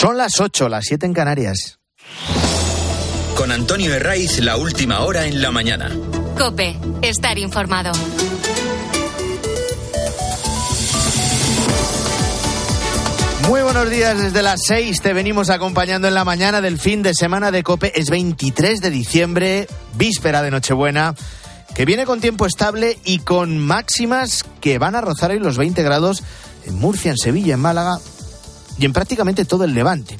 Son las 8, las 7 en Canarias. Con Antonio Herraiz, la última hora en la mañana. Cope, estar informado. Muy buenos días, desde las 6 te venimos acompañando en la mañana del fin de semana de Cope. Es 23 de diciembre, víspera de Nochebuena, que viene con tiempo estable y con máximas que van a rozar hoy los 20 grados en Murcia, en Sevilla, en Málaga y en prácticamente todo el levante.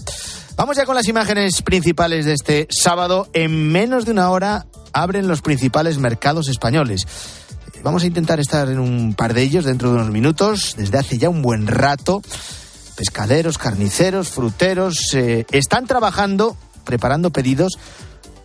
Vamos ya con las imágenes principales de este sábado. En menos de una hora abren los principales mercados españoles. Vamos a intentar estar en un par de ellos dentro de unos minutos, desde hace ya un buen rato pescaderos, carniceros, fruteros, eh, están trabajando, preparando pedidos,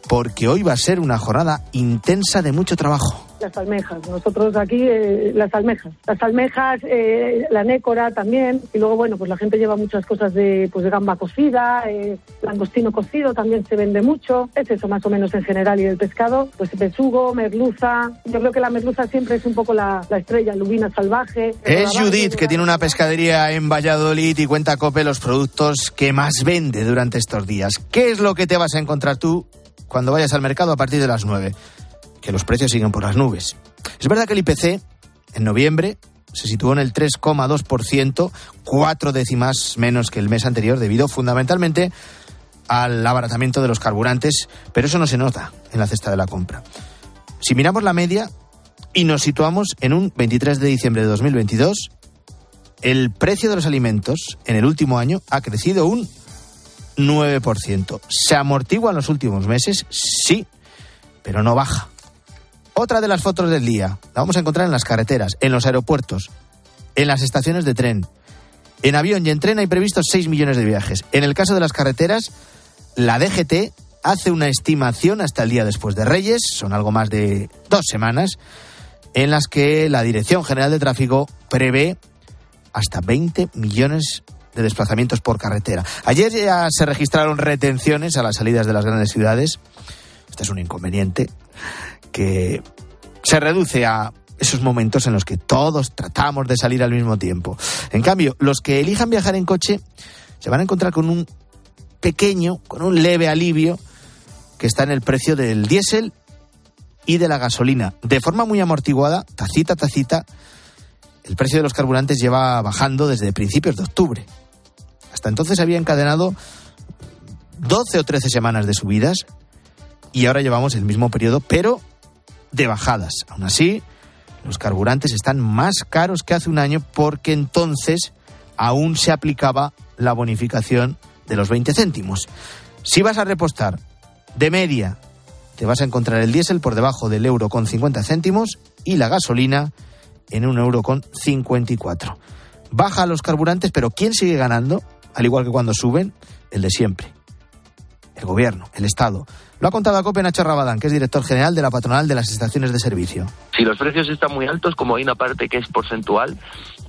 porque hoy va a ser una jornada intensa de mucho trabajo las almejas. Nosotros aquí, eh, las almejas. Las almejas, eh, la nécora también. Y luego, bueno, pues la gente lleva muchas cosas de, pues de gamba cocida, eh, langostino cocido también se vende mucho. Es eso más o menos en general. Y el pescado, pues besugo, merluza. Yo creo que la merluza siempre es un poco la, la estrella, lubina salvaje. Es Judith, que tiene una pescadería en Valladolid y cuenta Cope los productos que más vende durante estos días. ¿Qué es lo que te vas a encontrar tú cuando vayas al mercado a partir de las 9? Que los precios siguen por las nubes. Es verdad que el IPC en noviembre se situó en el 3,2%, cuatro décimas menos que el mes anterior, debido fundamentalmente al abaratamiento de los carburantes, pero eso no se nota en la cesta de la compra. Si miramos la media y nos situamos en un 23 de diciembre de 2022, el precio de los alimentos en el último año ha crecido un 9%. ¿Se amortigua en los últimos meses? Sí, pero no baja. Otra de las fotos del día la vamos a encontrar en las carreteras, en los aeropuertos, en las estaciones de tren. En avión y en tren hay previstos 6 millones de viajes. En el caso de las carreteras, la DGT hace una estimación hasta el día después de Reyes, son algo más de dos semanas, en las que la Dirección General de Tráfico prevé hasta 20 millones de desplazamientos por carretera. Ayer ya se registraron retenciones a las salidas de las grandes ciudades. Este es un inconveniente que se reduce a esos momentos en los que todos tratamos de salir al mismo tiempo. En cambio, los que elijan viajar en coche se van a encontrar con un pequeño, con un leve alivio que está en el precio del diésel y de la gasolina. De forma muy amortiguada, tacita tacita, el precio de los carburantes lleva bajando desde principios de octubre. Hasta entonces había encadenado 12 o 13 semanas de subidas y ahora llevamos el mismo periodo, pero de bajadas. Aún así, los carburantes están más caros que hace un año porque entonces aún se aplicaba la bonificación de los 20 céntimos. Si vas a repostar de media, te vas a encontrar el diésel por debajo del euro con 50 céntimos y la gasolina en un euro con 54. Baja los carburantes, pero ¿quién sigue ganando? Al igual que cuando suben, el de siempre. El gobierno, el Estado. Lo ha contado a COPE Nacho Rabadán, que es director general de la patronal de las estaciones de servicio. Si los precios están muy altos, como hay una parte que es porcentual,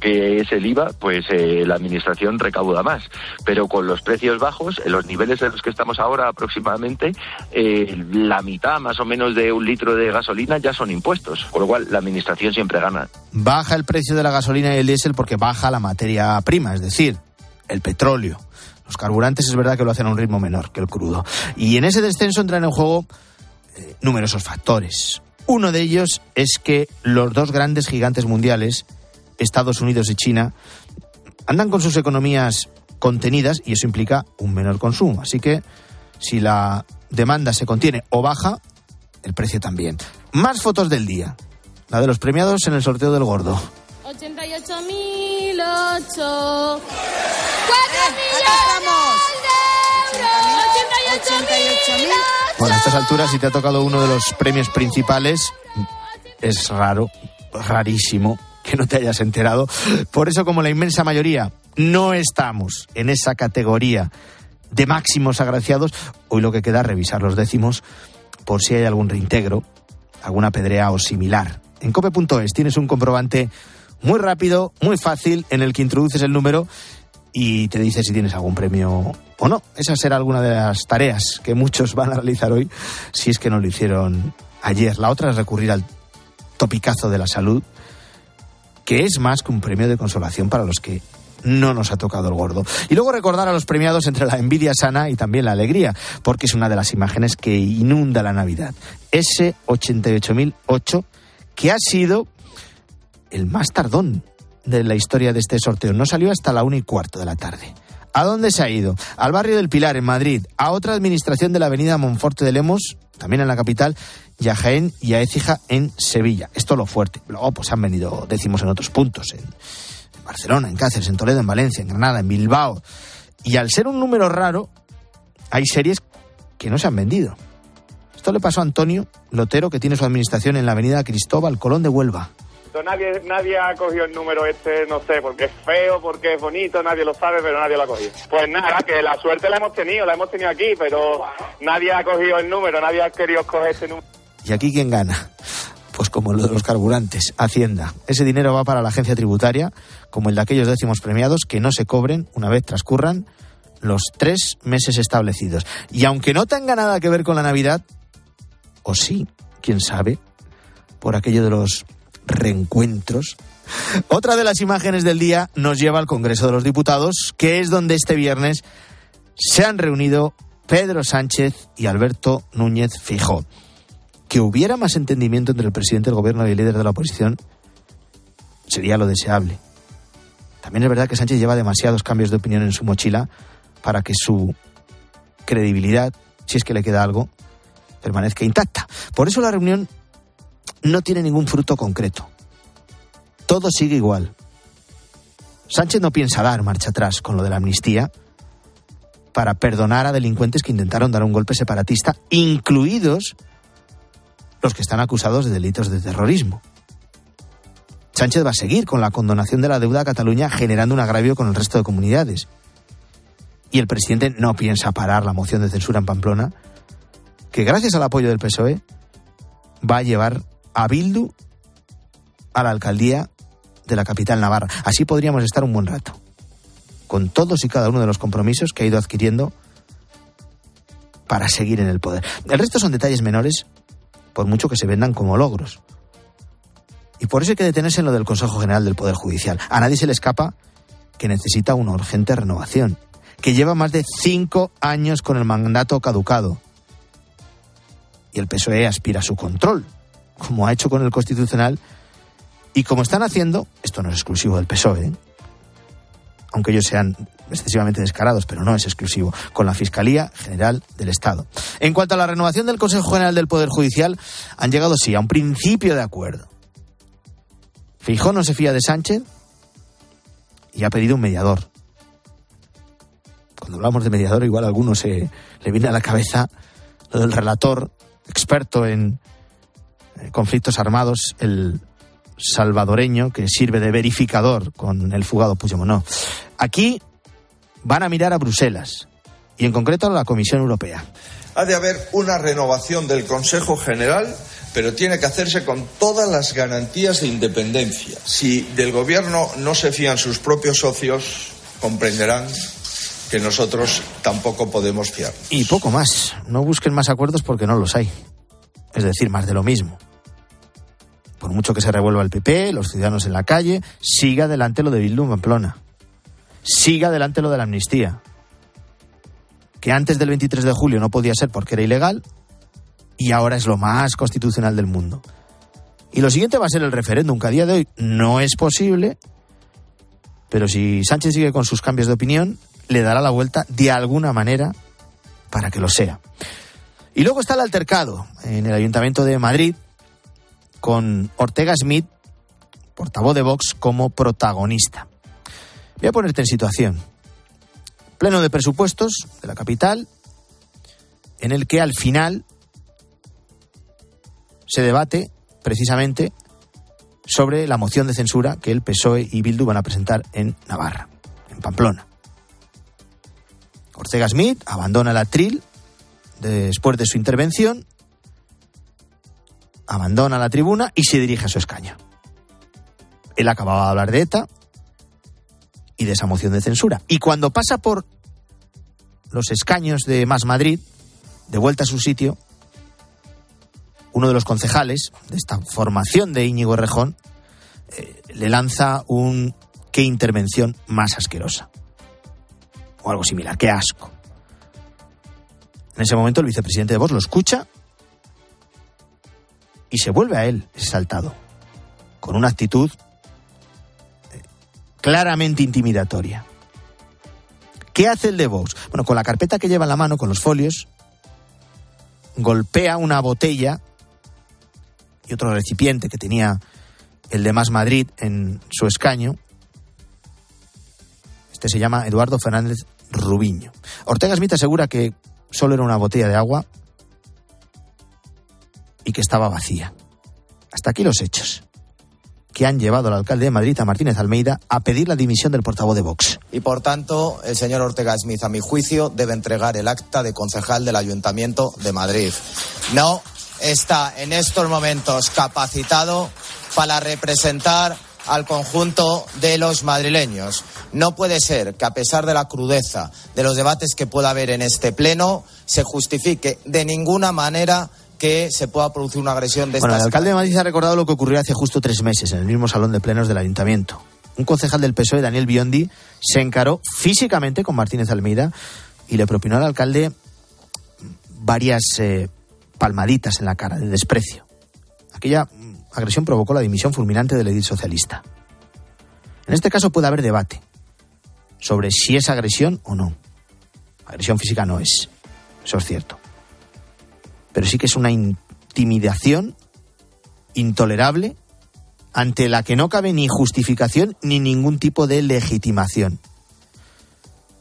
que es el IVA, pues eh, la administración recauda más. Pero con los precios bajos, en los niveles en los que estamos ahora aproximadamente, eh, la mitad más o menos de un litro de gasolina ya son impuestos, con lo cual la administración siempre gana. Baja el precio de la gasolina y el diésel porque baja la materia prima, es decir, el petróleo. Los carburantes es verdad que lo hacen a un ritmo menor que el crudo. Y en ese descenso entran en juego eh, numerosos factores. Uno de ellos es que los dos grandes gigantes mundiales, Estados Unidos y China, andan con sus economías contenidas y eso implica un menor consumo. Así que si la demanda se contiene o baja, el precio también. Más fotos del día. La de los premiados en el sorteo del gordo. 88.008. Bueno, a estas alturas, si te ha tocado uno de los premios principales, es raro, rarísimo que no te hayas enterado. Por eso, como la inmensa mayoría, no estamos en esa categoría de máximos agraciados, hoy lo que queda es revisar los décimos por si hay algún reintegro, alguna pedrea o similar. En cope.es tienes un comprobante muy rápido, muy fácil, en el que introduces el número y te dice si tienes algún premio o no. Esa será alguna de las tareas que muchos van a realizar hoy si es que no lo hicieron ayer. La otra es recurrir al topicazo de la salud, que es más que un premio de consolación para los que no nos ha tocado el gordo. Y luego recordar a los premiados entre la envidia sana y también la alegría, porque es una de las imágenes que inunda la Navidad. Ese 88.008 que ha sido el más tardón de la historia de este sorteo. No salió hasta la una y cuarto de la tarde. ¿A dónde se ha ido? Al barrio del Pilar, en Madrid, a otra administración de la avenida Monforte de Lemos, también en la capital, y a Jaén y a Écija en Sevilla. Esto es lo fuerte. Luego pues han venido décimos en otros puntos, en Barcelona, en Cáceres, en Toledo, en Valencia, en Granada, en Bilbao. Y al ser un número raro, hay series que no se han vendido. Esto le pasó a Antonio Lotero, que tiene su administración en la avenida Cristóbal Colón de Huelva. Nadie, nadie ha cogido el número este, no sé, porque es feo, porque es bonito, nadie lo sabe, pero nadie lo ha cogido. Pues nada, que la suerte la hemos tenido, la hemos tenido aquí, pero nadie ha cogido el número, nadie ha querido coger este número. ¿Y aquí quién gana? Pues como lo de los carburantes, Hacienda. Ese dinero va para la agencia tributaria, como el de aquellos décimos premiados que no se cobren una vez transcurran los tres meses establecidos. Y aunque no tenga nada que ver con la Navidad, o sí, quién sabe, por aquello de los reencuentros. Otra de las imágenes del día nos lleva al Congreso de los Diputados, que es donde este viernes se han reunido Pedro Sánchez y Alberto Núñez Fijó. Que hubiera más entendimiento entre el presidente del gobierno y el líder de la oposición sería lo deseable. También es verdad que Sánchez lleva demasiados cambios de opinión en su mochila para que su credibilidad, si es que le queda algo, permanezca intacta. Por eso la reunión no tiene ningún fruto concreto. Todo sigue igual. Sánchez no piensa dar marcha atrás con lo de la amnistía para perdonar a delincuentes que intentaron dar un golpe separatista, incluidos los que están acusados de delitos de terrorismo. Sánchez va a seguir con la condonación de la deuda a Cataluña generando un agravio con el resto de comunidades. Y el presidente no piensa parar la moción de censura en Pamplona, que gracias al apoyo del PSOE va a llevar a Bildu a la alcaldía de la capital navarra. Así podríamos estar un buen rato, con todos y cada uno de los compromisos que ha ido adquiriendo para seguir en el poder. El resto son detalles menores, por mucho que se vendan como logros. Y por eso hay que detenerse en lo del Consejo General del Poder Judicial. A nadie se le escapa que necesita una urgente renovación, que lleva más de cinco años con el mandato caducado. Y el PSOE aspira a su control, como ha hecho con el Constitucional y como están haciendo, esto no es exclusivo del PSOE, ¿eh? aunque ellos sean excesivamente descarados, pero no es exclusivo, con la Fiscalía General del Estado. En cuanto a la renovación del Consejo General del Poder Judicial, han llegado, sí, a un principio de acuerdo. Fijó no se fía de Sánchez y ha pedido un mediador. Cuando hablamos de mediador, igual a alguno se le viene a la cabeza lo del relator, experto en conflictos armados, el salvadoreño que sirve de verificador con el fugado Puigdemont. Aquí van a mirar a Bruselas y en concreto a la Comisión Europea. Ha de haber una renovación del Consejo General, pero tiene que hacerse con todas las garantías de independencia. Si del Gobierno no se fían sus propios socios, comprenderán que nosotros tampoco podemos fiar. Y poco más. No busquen más acuerdos porque no los hay. Es decir, más de lo mismo por mucho que se revuelva el PP, los ciudadanos en la calle, siga adelante lo de Bildu en Pamplona. Siga adelante lo de la amnistía. Que antes del 23 de julio no podía ser porque era ilegal y ahora es lo más constitucional del mundo. Y lo siguiente va a ser el referéndum, que a día de hoy no es posible, pero si Sánchez sigue con sus cambios de opinión, le dará la vuelta de alguna manera para que lo sea. Y luego está el altercado en el Ayuntamiento de Madrid, con Ortega Smith, portavoz de Vox, como protagonista. Voy a ponerte en situación. Pleno de presupuestos de la capital, en el que al final se debate precisamente sobre la moción de censura que el PSOE y Bildu van a presentar en Navarra, en Pamplona. Ortega Smith abandona el atril después de su intervención abandona la tribuna y se dirige a su escaño. Él acababa de hablar de ETA y de esa moción de censura. Y cuando pasa por los escaños de Más Madrid, de vuelta a su sitio, uno de los concejales de esta formación de Íñigo Rejón eh, le lanza un qué intervención más asquerosa. O algo similar, qué asco. En ese momento el vicepresidente de Vox lo escucha y se vuelve a él exaltado, con una actitud eh, claramente intimidatoria. ¿Qué hace el de Vox? Bueno, con la carpeta que lleva en la mano, con los folios, golpea una botella y otro recipiente que tenía el de Más Madrid en su escaño. Este se llama Eduardo Fernández Rubiño. Ortega Smith asegura que solo era una botella de agua que estaba vacía. Hasta aquí los hechos que han llevado al alcalde de Madrid, a Martínez Almeida, a pedir la dimisión del portavoz de Vox. Y por tanto, el señor Ortega Smith, a mi juicio, debe entregar el acta de concejal del Ayuntamiento de Madrid. No está en estos momentos capacitado para representar al conjunto de los madrileños. No puede ser que, a pesar de la crudeza de los debates que pueda haber en este Pleno, se justifique de ninguna manera que se pueda producir una agresión de Bueno, el alcalde de Madrid ha recordado lo que ocurrió hace justo tres meses en el mismo salón de plenos del ayuntamiento. Un concejal del PSOE, Daniel Biondi, se encaró físicamente con Martínez Almeida y le propinó al alcalde varias eh, palmaditas en la cara de desprecio. Aquella agresión provocó la dimisión fulminante del edil socialista. En este caso puede haber debate sobre si es agresión o no. Agresión física no es, eso es cierto pero sí que es una intimidación intolerable ante la que no cabe ni justificación ni ningún tipo de legitimación.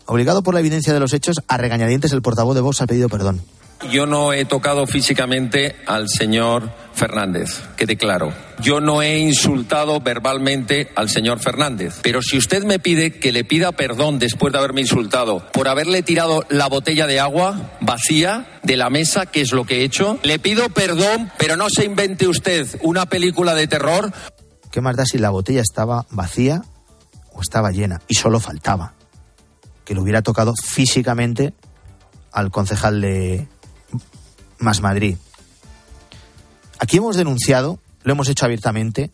Obligado por la evidencia de los hechos, a regañadientes el portavoz de Vox ha pedido perdón. Yo no he tocado físicamente al señor Fernández, quede claro. Yo no he insultado verbalmente al señor Fernández. Pero si usted me pide que le pida perdón después de haberme insultado por haberle tirado la botella de agua vacía de la mesa, que es lo que he hecho, le pido perdón, pero no se invente usted una película de terror. ¿Qué más da si la botella estaba vacía o estaba llena? Y solo faltaba que le hubiera tocado físicamente al concejal de Más Madrid. Aquí hemos denunciado, lo hemos hecho abiertamente,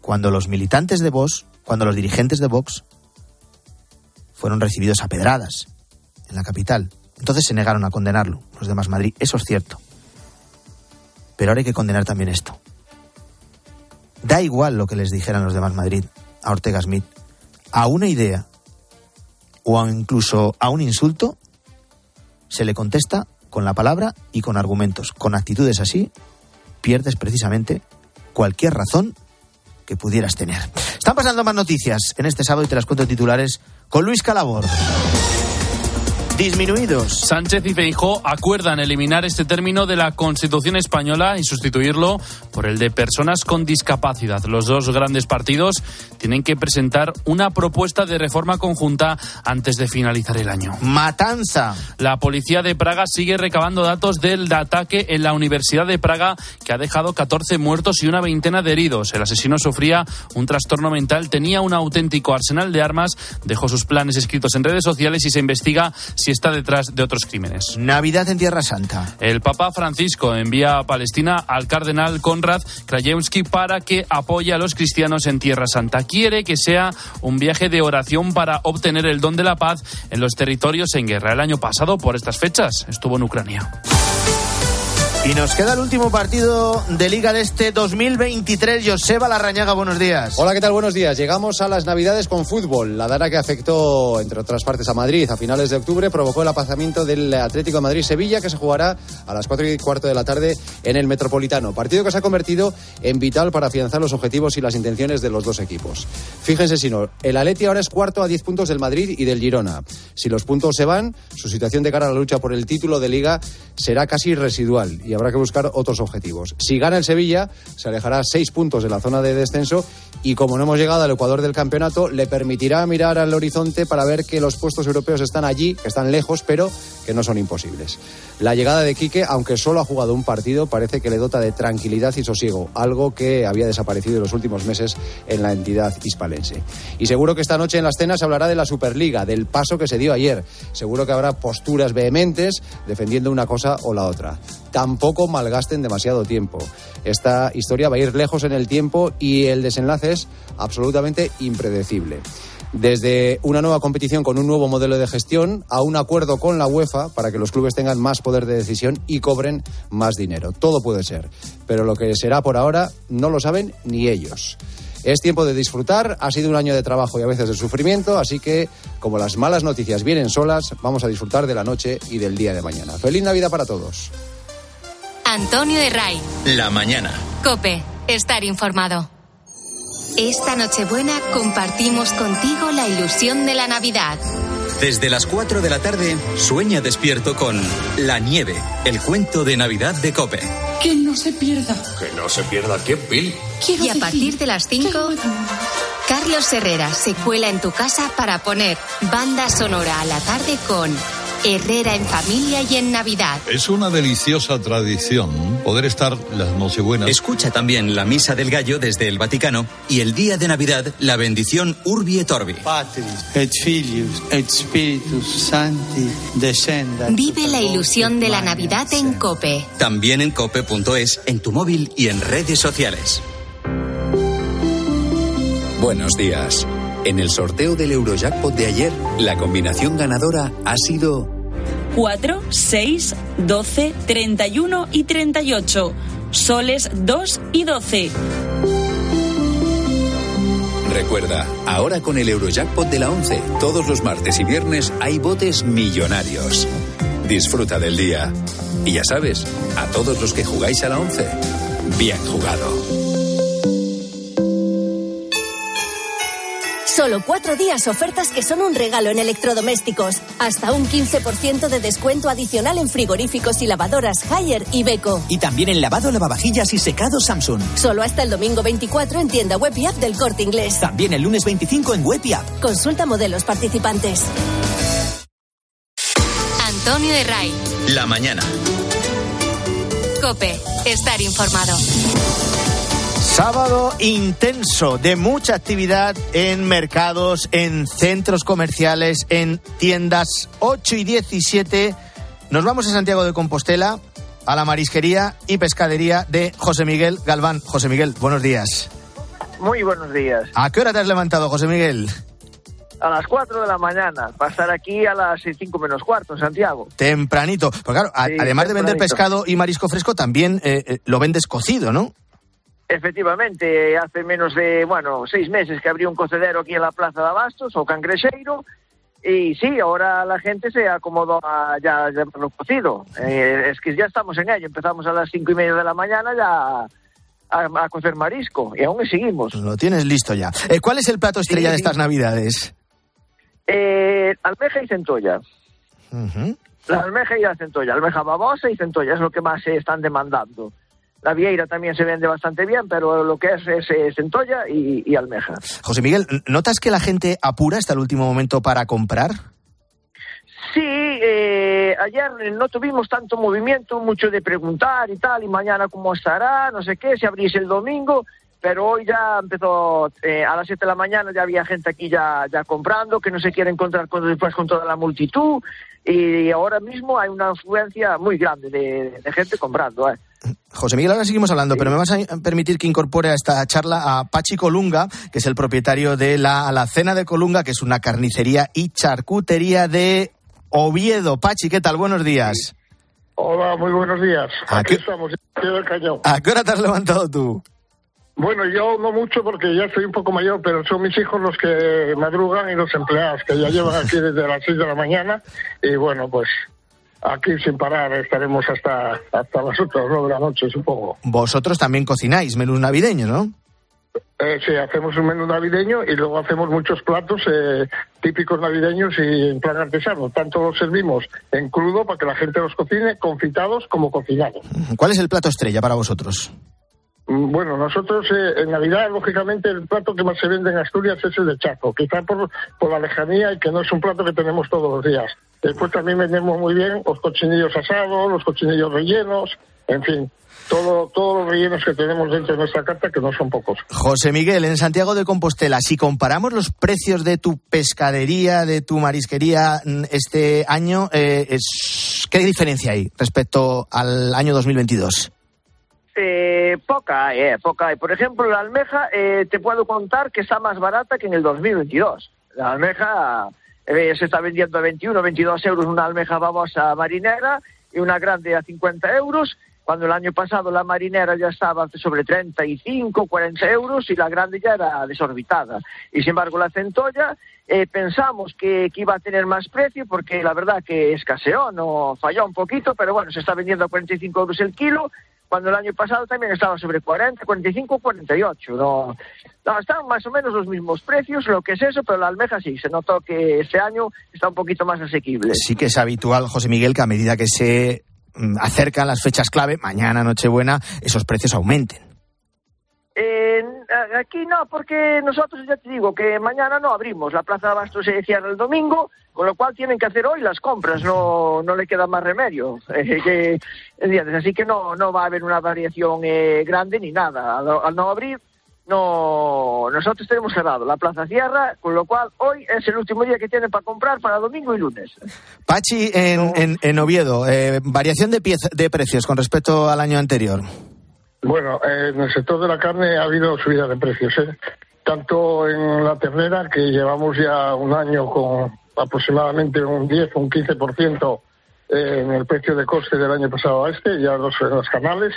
cuando los militantes de Vox, cuando los dirigentes de Vox fueron recibidos a pedradas en la capital. Entonces se negaron a condenarlo, los demás Madrid. Eso es cierto. Pero ahora hay que condenar también esto. Da igual lo que les dijeran los demás Madrid a Ortega Smith. A una idea o incluso a un insulto se le contesta con la palabra y con argumentos. Con actitudes así, pierdes precisamente cualquier razón que pudieras tener. Están pasando más noticias en este sábado y te las cuento titulares con Luis Calabor disminuidos. Sánchez y Feijó acuerdan eliminar este término de la Constitución española y sustituirlo por el de personas con discapacidad. Los dos grandes partidos tienen que presentar una propuesta de reforma conjunta antes de finalizar el año. Matanza. La policía de Praga sigue recabando datos del ataque en la Universidad de Praga que ha dejado 14 muertos y una veintena de heridos. El asesino sufría un trastorno mental, tenía un auténtico arsenal de armas, dejó sus planes escritos en redes sociales y se investiga si está detrás de otros crímenes. Navidad en Tierra Santa. El Papa Francisco envía a Palestina al cardenal Konrad Krajewski para que apoye a los cristianos en Tierra Santa. Quiere que sea un viaje de oración para obtener el don de la paz en los territorios en guerra. El año pasado, por estas fechas, estuvo en Ucrania. Y nos queda el último partido de Liga de este 2023. Joseba Larrañaga, buenos días. Hola, ¿qué tal? Buenos días. Llegamos a las Navidades con fútbol. La dana que afectó, entre otras partes, a Madrid a finales de octubre provocó el aplazamiento del Atlético de Madrid-Sevilla, que se jugará a las 4 y cuarto de la tarde en el Metropolitano. Partido que se ha convertido en vital para afianzar los objetivos y las intenciones de los dos equipos. Fíjense si no, el Atleti ahora es cuarto a 10 puntos del Madrid y del Girona. Si los puntos se van, su situación de cara a la lucha por el título de Liga será casi residual habrá que buscar otros objetivos. Si gana el Sevilla, se alejará seis puntos de la zona de descenso y como no hemos llegado al Ecuador del campeonato, le permitirá mirar al horizonte para ver que los puestos europeos están allí, que están lejos, pero que no son imposibles. La llegada de Quique, aunque solo ha jugado un partido, parece que le dota de tranquilidad y sosiego, algo que había desaparecido en los últimos meses en la entidad hispalense. Y seguro que esta noche en la escena se hablará de la Superliga, del paso que se dio ayer. Seguro que habrá posturas vehementes defendiendo una cosa o la otra. Tampoco malgasten demasiado tiempo. Esta historia va a ir lejos en el tiempo y el desenlace es absolutamente impredecible desde una nueva competición con un nuevo modelo de gestión a un acuerdo con la UEFA para que los clubes tengan más poder de decisión y cobren más dinero. Todo puede ser, pero lo que será por ahora no lo saben ni ellos. Es tiempo de disfrutar, ha sido un año de trabajo y a veces de sufrimiento, así que como las malas noticias vienen solas, vamos a disfrutar de la noche y del día de mañana. Feliz Navidad para todos. Antonio de Ray. La mañana. Cope, estar informado. Esta Nochebuena compartimos contigo la ilusión de la Navidad. Desde las 4 de la tarde, sueña despierto con La Nieve, el cuento de Navidad de Cope. Que no se pierda. Que no se pierda qué, Bill. y a partir de las 5, Carlos Herrera se cuela en tu casa para poner banda sonora a la tarde con Herrera en familia y en Navidad. Es una deliciosa tradición poder estar las Nochebuenas. Escucha también la Misa del Gallo desde el Vaticano y el día de Navidad la bendición Urbi et Orbi. Patris et Filius et Spiritus Sancti descenda. Vive la ilusión de la Navidad en Cope. También en cope.es, en tu móvil y en redes sociales. Buenos días. En el sorteo del Eurojackpot de ayer, la combinación ganadora ha sido 4, 6, 12, 31 y 38. Soles 2 y 12. Recuerda, ahora con el Eurojackpot de la 11, todos los martes y viernes hay botes millonarios. Disfruta del día. Y ya sabes, a todos los que jugáis a la 11, bien jugado. Solo cuatro días ofertas que son un regalo en electrodomésticos. Hasta un 15% de descuento adicional en frigoríficos y lavadoras Haier y Beko. Y también en lavado, lavavajillas y secado Samsung. Solo hasta el domingo 24 en tienda web y app del Corte Inglés. También el lunes 25 en web y app. Consulta modelos participantes. Antonio de Ray. La mañana. Cope, estar informado. Sábado intenso de mucha actividad en mercados, en centros comerciales, en tiendas 8 y 17. Nos vamos a Santiago de Compostela, a la marisquería y pescadería de José Miguel Galván. José Miguel, buenos días. Muy buenos días. ¿A qué hora te has levantado, José Miguel? A las 4 de la mañana, para estar aquí a las 5 menos cuarto en Santiago. Tempranito. Pues claro, Sí, además de vender pescado y marisco fresco, también eh, eh, lo vendes cocido, ¿no? Efectivamente, hace menos de, bueno, seis meses que abrió un cocedero aquí en la Plaza de Abastos, o Cangreseiro, y sí, ahora la gente se acomodó a ya llevarlo cocido. Eh, es que ya estamos en ello, empezamos a las cinco y media de la mañana ya a, a cocer marisco, y aún seguimos. Lo tienes listo ya. Eh, ¿Cuál es el plato estrella de estas navidades? Eh, almeja y centolla. La almeja y la centolla, almeja babosa y centolla es lo que más se están demandando. La vieira también se vende bastante bien, pero lo que es es, centolla y, y almeja. José Miguel, ¿notas que la gente apura hasta el último momento para comprar? Sí, eh, ayer no tuvimos tanto movimiento, mucho de preguntar y tal, y mañana cómo estará, no sé qué, si abrís el domingo, pero hoy ya empezó, eh, a las 7 de la mañana ya había gente aquí ya, ya comprando, que no se quiere encontrar con, después con toda la multitud, y ahora mismo hay una afluencia muy grande de, de gente comprando. Eh. José Miguel, ahora seguimos hablando, pero me vas a permitir que incorpore a esta charla a Pachi Colunga, que es el propietario de la Alacena de Colunga, que es una carnicería y charcutería de Oviedo. Pachi, ¿qué tal? Buenos días. Hola, muy buenos días. ¿A Aquí qué- estamos, en el. ¿A qué hora te has levantado tú? Bueno, yo no mucho porque ya soy un poco mayor, pero son mis hijos los que madrugan y los empleados, que ya llevan aquí desde las 6 de la mañana. Y bueno, pues aquí sin parar estaremos hasta, hasta las 8 o 9 de la noche, supongo. Vosotros también cocináis menús navideños, ¿no? Eh, sí, hacemos un menú navideño y luego hacemos muchos platos eh, típicos navideños y en plan artesano. Tanto los servimos en crudo para que la gente los cocine, confitados como cocinados. ¿Cuál es el plato estrella para vosotros? Mm, Bueno, nosotros eh, en Navidad, lógicamente, el plato que más se vende en Asturias es el de Chaco, quizá por, por la lejanía y que no es un plato que tenemos todos los días. Después también vendemos muy bien los cochinillos asados, los cochinillos rellenos, en fin, todo, todos los rellenos que tenemos dentro de nuestra carta, que no son pocos. José Miguel, en Santiago de Compostela, si comparamos los precios de tu pescadería, de tu marisquería mm, este año, eh, es- ¿Qué diferencia hay respecto al año 2022? Eh, poca eh, poca. Por ejemplo, la almeja eh, te puedo contar que está más barata que en el 2022. La almeja eh, se está vendiendo a 21, 22 euros una almeja babosa marinera y una grande a 50 euros, cuando el año pasado la marinera ya estaba sobre 35, 40 euros y la grande ya era desorbitada. Y sin embargo la centolla pensamos que, que iba a tener más precio porque la verdad que escaseó, no falló un poquito, pero bueno, se está vendiendo a 45 euros el kilo cuando el año pasado también estaba sobre 40, 45, 48. No, no, están más o menos los mismos precios, lo que es eso, pero la almeja sí, se notó que este año está un poquito más asequible. Sí que es habitual, José Miguel, que a medida que se mm, acercan las fechas clave, mañana, Nochebuena, esos precios aumenten. Eh, aquí no, porque nosotros ya te digo que mañana no abrimos. La Plaza de Abastos se cierra el domingo, con lo cual tienen que hacer hoy las compras, no, no le queda más remedio. Eh. Así que no, no va a haber una variación eh, grande ni nada. Al, al no abrir, no, nosotros tenemos cerrado la Plaza Cierra, con lo cual hoy es el último día que tienen para comprar para domingo y lunes. Pachi, en, en, en Oviedo, eh, variación de, pieza- de precios con respecto al año anterior. Bueno, eh, en el sector de la carne ha habido subida de precios, ¿eh? tanto en la ternera, que llevamos ya un año con aproximadamente un 10 o un 15% eh, en el precio de coste del año pasado a este, ya los, en los canales,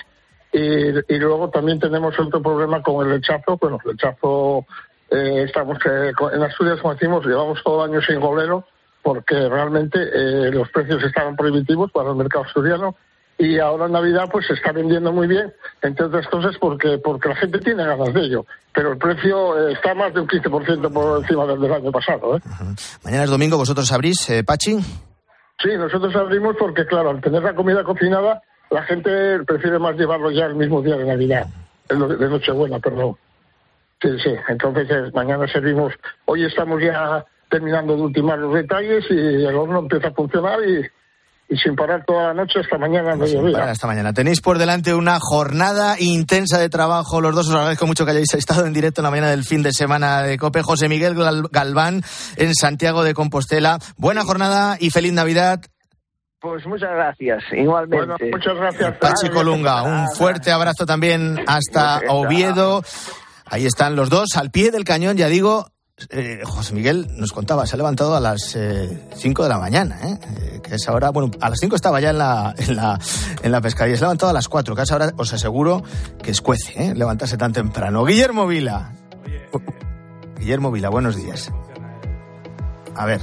y, y luego también tenemos otro problema con el lechazo. Bueno, el lechazo, eh, estamos eh, en Asturias, como decimos, llevamos todo el año sin golero, porque realmente eh, los precios estaban prohibitivos para el mercado asturiano y ahora en Navidad pues se está vendiendo muy bien, entre otras cosas porque porque la gente tiene ganas de ello, pero el precio eh, está más de un 15% por encima del del año pasado. ¿eh? Mañana es domingo, ¿vosotros abrís, eh, Pachi? Sí, nosotros abrimos porque claro, al tener la comida cocinada, la gente prefiere más llevarlo ya el mismo día de Navidad, de no- de Nochebuena, perdón. Sí, sí, entonces mañana servimos, hoy estamos ya terminando de ultimar los detalles y el horno empieza a funcionar y, y sin parar toda la noche hasta mañana al mediodía. Para esta mañana. Tenéis por delante una jornada intensa de trabajo. Los dos os agradezco mucho que hayáis estado en directo en la mañana del fin de semana de COPE. José Miguel Gal- Galván en Santiago de Compostela. Buena jornada y feliz Navidad. Pues muchas gracias, igualmente. Bueno, muchas gracias. Pachi Colunga, un fuerte abrazo también hasta Oviedo. Ahí están los dos, al pie del cañón, ya digo. Eh, José Miguel nos contaba, se ha levantado a las 5 de la mañana, ¿eh? Eh, que es ahora, bueno, a las 5 estaba ya en la, en la, en la pescadería, se ha levantado a las 4, que es ahora, os aseguro que escuece, ¿eh? levantarse tan temprano. Guillermo Vila. Guillermo Vila, buenos días. A ver,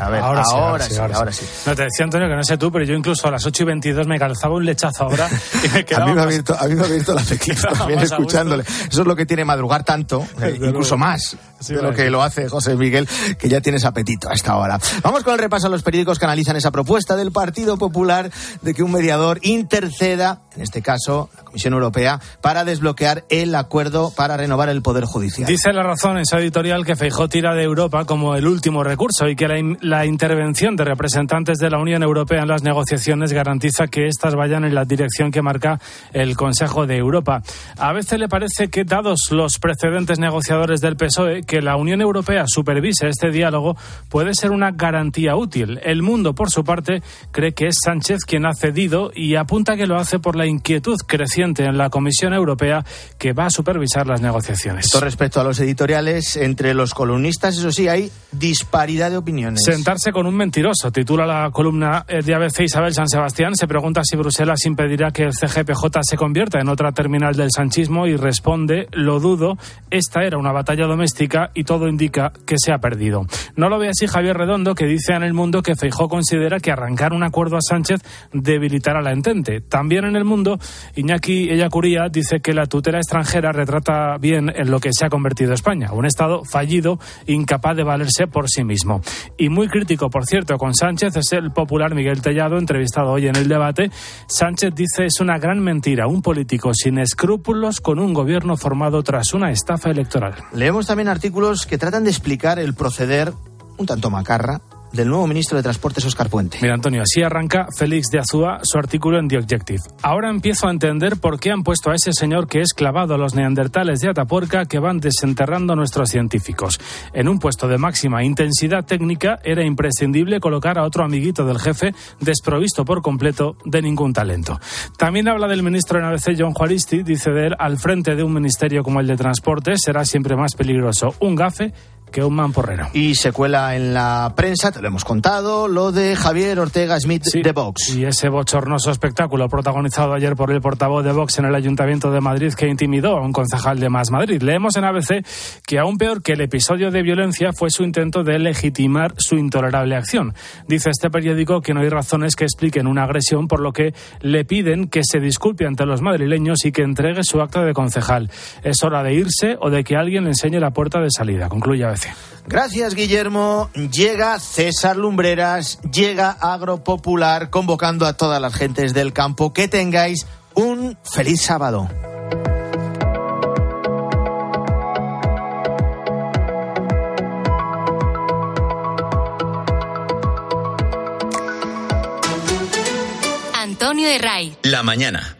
a ver, ahora, sí, ahora sí, ahora sí. No, te decía Antonio que no sé tú, pero yo incluso a las 8 y 22 me calzaba un lechazo ahora y me A quedaba mí me ha más- abierto, a mí me ha abierto la Quedaba también a escuchándole. Eso es lo que tiene madrugar tanto, eh, incluso luego. más Sí, de lo que lo hace José Miguel, que ya tienes apetito a esta hora. Vamos con el repaso a los periódicos que analizan esa propuesta del Partido Popular de que un mediador interceda, en este caso la Comisión Europea, para desbloquear el acuerdo para renovar el Poder Judicial. Dice la razón en su editorial que Feijó tira de Europa como el último recurso y que la, in- la intervención de representantes de la Unión Europea en las negociaciones garantiza que éstas vayan en la dirección que marca el Consejo de Europa. A veces le parece que, dados los precedentes negociadores del PSOE, que la Unión Europea supervise este diálogo puede ser una garantía útil. El mundo, por su parte, cree que es Sánchez quien ha cedido y apunta que lo hace por la inquietud creciente en la Comisión Europea que va a supervisar las negociaciones. Esto respecto a los editoriales, entre los columnistas, eso sí, hay disparidad de opiniones. Sentarse con un mentiroso, titula la columna eh, de ABC Isabel San Sebastián. Se pregunta si Bruselas impedirá que el CGPJ se convierta en otra terminal del sanchismo y responde, lo dudo, esta era una batalla doméstica y todo indica que se ha perdido. No lo ve así Javier Redondo, que dice en El Mundo que Feijó considera que arrancar un acuerdo a Sánchez debilitará la entente. También en El Mundo, Iñaki Ellacuría dice que la tutela extranjera retrata bien en lo que se ha convertido España, un Estado fallido, incapaz de valerse por sí mismo. Y muy crítico, por cierto, con Sánchez es el popular Miguel Tellado, entrevistado hoy en el debate. Sánchez dice es una gran mentira, un político sin escrúpulos con un gobierno formado tras una estafa electoral. Leemos también artículos que tratan de explicar el proceder un tanto macarra del nuevo ministro de Transportes, Oscar Puente. Mira, Antonio, así arranca Félix de Azúa su artículo en The Objective. Ahora empiezo a entender por qué han puesto a ese señor que es clavado a los neandertales de Atapuerca que van desenterrando a nuestros científicos. En un puesto de máxima intensidad técnica era imprescindible colocar a otro amiguito del jefe desprovisto por completo de ningún talento. También habla del ministro en ABC, John Juaristi, dice de él, al frente de un ministerio como el de Transportes será siempre más peligroso un gafe que un mamporrero. Y se cuela en la prensa, te lo hemos contado, lo de Javier Ortega Smith de Vox. Y ese bochornoso espectáculo protagonizado ayer por el portavoz de Vox en el Ayuntamiento de Madrid que intimidó a un concejal de Más Madrid. Leemos en ABC que aún peor que el episodio de violencia fue su intento de legitimar su intolerable acción. Dice este periódico que no hay razones que expliquen una agresión, por lo que le piden que se disculpe ante los madrileños y que entregue su acta de concejal. Es hora de irse o de que alguien le enseñe la puerta de salida. Concluye ABC. Gracias, Guillermo. Llega César Lumbreras, llega Agropopular, convocando a todas las gentes del campo. Que tengáis un feliz sábado. Antonio Herray. La mañana.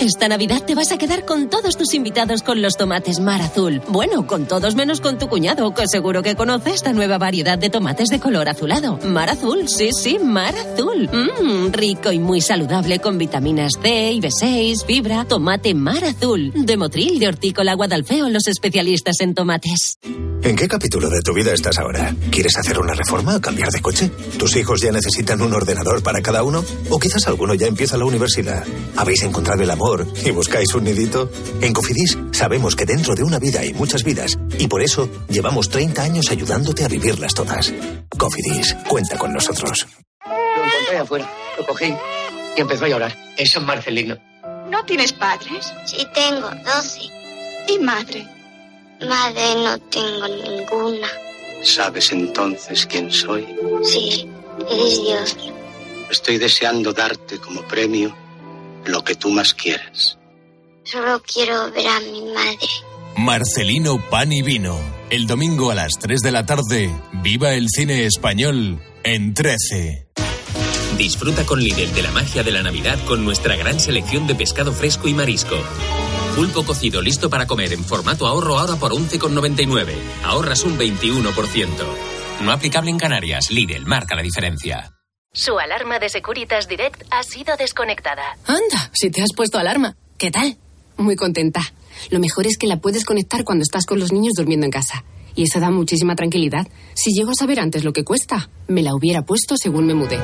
Esta Navidad te vas a quedar con todos tus invitados con los tomates Mar Azul. Bueno, con todos menos con tu cuñado, que seguro que conoce esta nueva variedad de tomates de color azulado. Mar Azul, sí, sí, Mar Azul. Mmm, rico y muy saludable con vitaminas C y B6, fibra. Tomate Mar Azul. De Motril, de Hortícola Guadalfeo, los especialistas en tomates. ¿En qué capítulo de tu vida estás ahora? ¿Quieres hacer una reforma o cambiar de coche? ¿Tus hijos ya necesitan un ordenador para cada uno? ¿O quizás alguno ya empieza la universidad? ¿Habéis encontrado el amor y buscáis un nidito? En Cofidis sabemos que dentro de una vida hay muchas vidas y por eso llevamos 30 años ayudándote a vivirlas todas. Cofidis, cuenta con nosotros. Lo encontré afuera, lo cogí y empezó a llorar. Eso es Marcelino. ¿No tienes padres? Sí, tengo 12. ¿Y madre? Madre, no tengo ninguna. ¿Sabes entonces quién soy? Sí, eres Dios. Estoy deseando darte como premio lo que tú más quieras. Solo quiero ver a mi madre. Marcelino Pan y Vino. El domingo a las 3 de la tarde, viva el cine español en 13. Disfruta con Lidl de la magia de la Navidad con nuestra gran selección de pescado fresco y marisco. Pulpo cocido listo para comer en formato ahorro ahora por 11,99. Ahorras un 21%. No aplicable en Canarias. Lidl marca la diferencia. Su alarma de Securitas Direct ha sido desconectada. Anda, si te has puesto alarma. ¿Qué tal? Muy contenta. Lo mejor es que la puedes conectar cuando estás con los niños durmiendo en casa. Y eso da muchísima tranquilidad. Si llego a saber antes lo que cuesta, me la hubiera puesto según me mudé.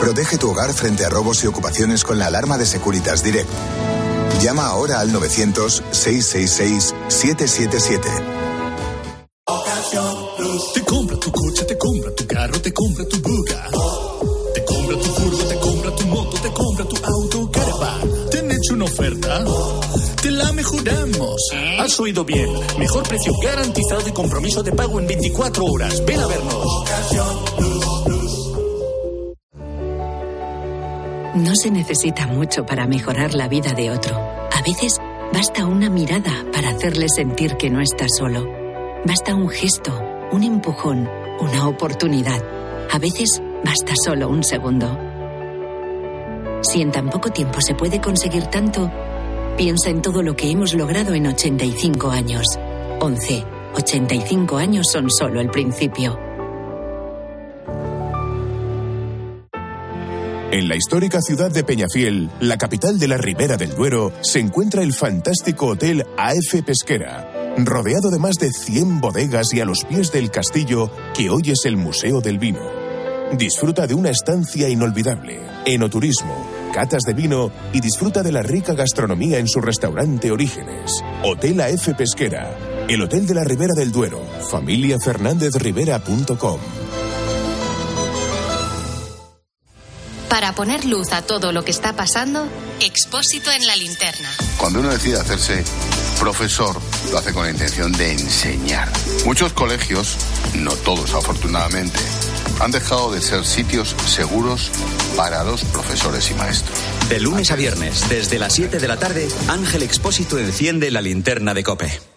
Protege tu hogar frente a robos y ocupaciones con la alarma de Securitas Direct. Llama ahora al 900-666-777. Te compra tu coche, te compra tu carro, te compra tu buga. Te compra tu furgo, te compra tu moto, te compra tu auto, caravan. ¿Te han hecho una oferta? Te la mejoramos. Has oído bien. Mejor precio garantizado y compromiso de pago en 24 horas. Ven a vernos. No se necesita mucho para mejorar la vida de otro. A veces basta una mirada para hacerle sentir que no está solo. Basta un gesto, un empujón, una oportunidad. A veces basta solo un segundo. Si en tan poco tiempo se puede conseguir tanto, piensa en todo lo que hemos logrado en 85 años. 11. 85 años son solo el principio. En la histórica ciudad de Peñafiel, la capital de la Ribera del Duero, se encuentra el fantástico Hotel AF Pesquera, rodeado de más de 100 bodegas y a los pies del castillo que hoy es el Museo del Vino. Disfruta de una estancia inolvidable, enoturismo, catas de vino y disfruta de la rica gastronomía en su restaurante Orígenes. Hotel AF Pesquera, el Hotel de la Ribera del Duero, familiafernandezrivera.com. Para poner luz a todo lo que está pasando, Expósito en la linterna. Cuando uno decide hacerse Profesor lo hace con la intención de enseñar. Muchos colegios, no todos afortunadamente, han dejado de ser sitios seguros para los profesores y maestros. De lunes a viernes, desde las 7 de la tarde, Ángel Expósito enciende la linterna de Cope.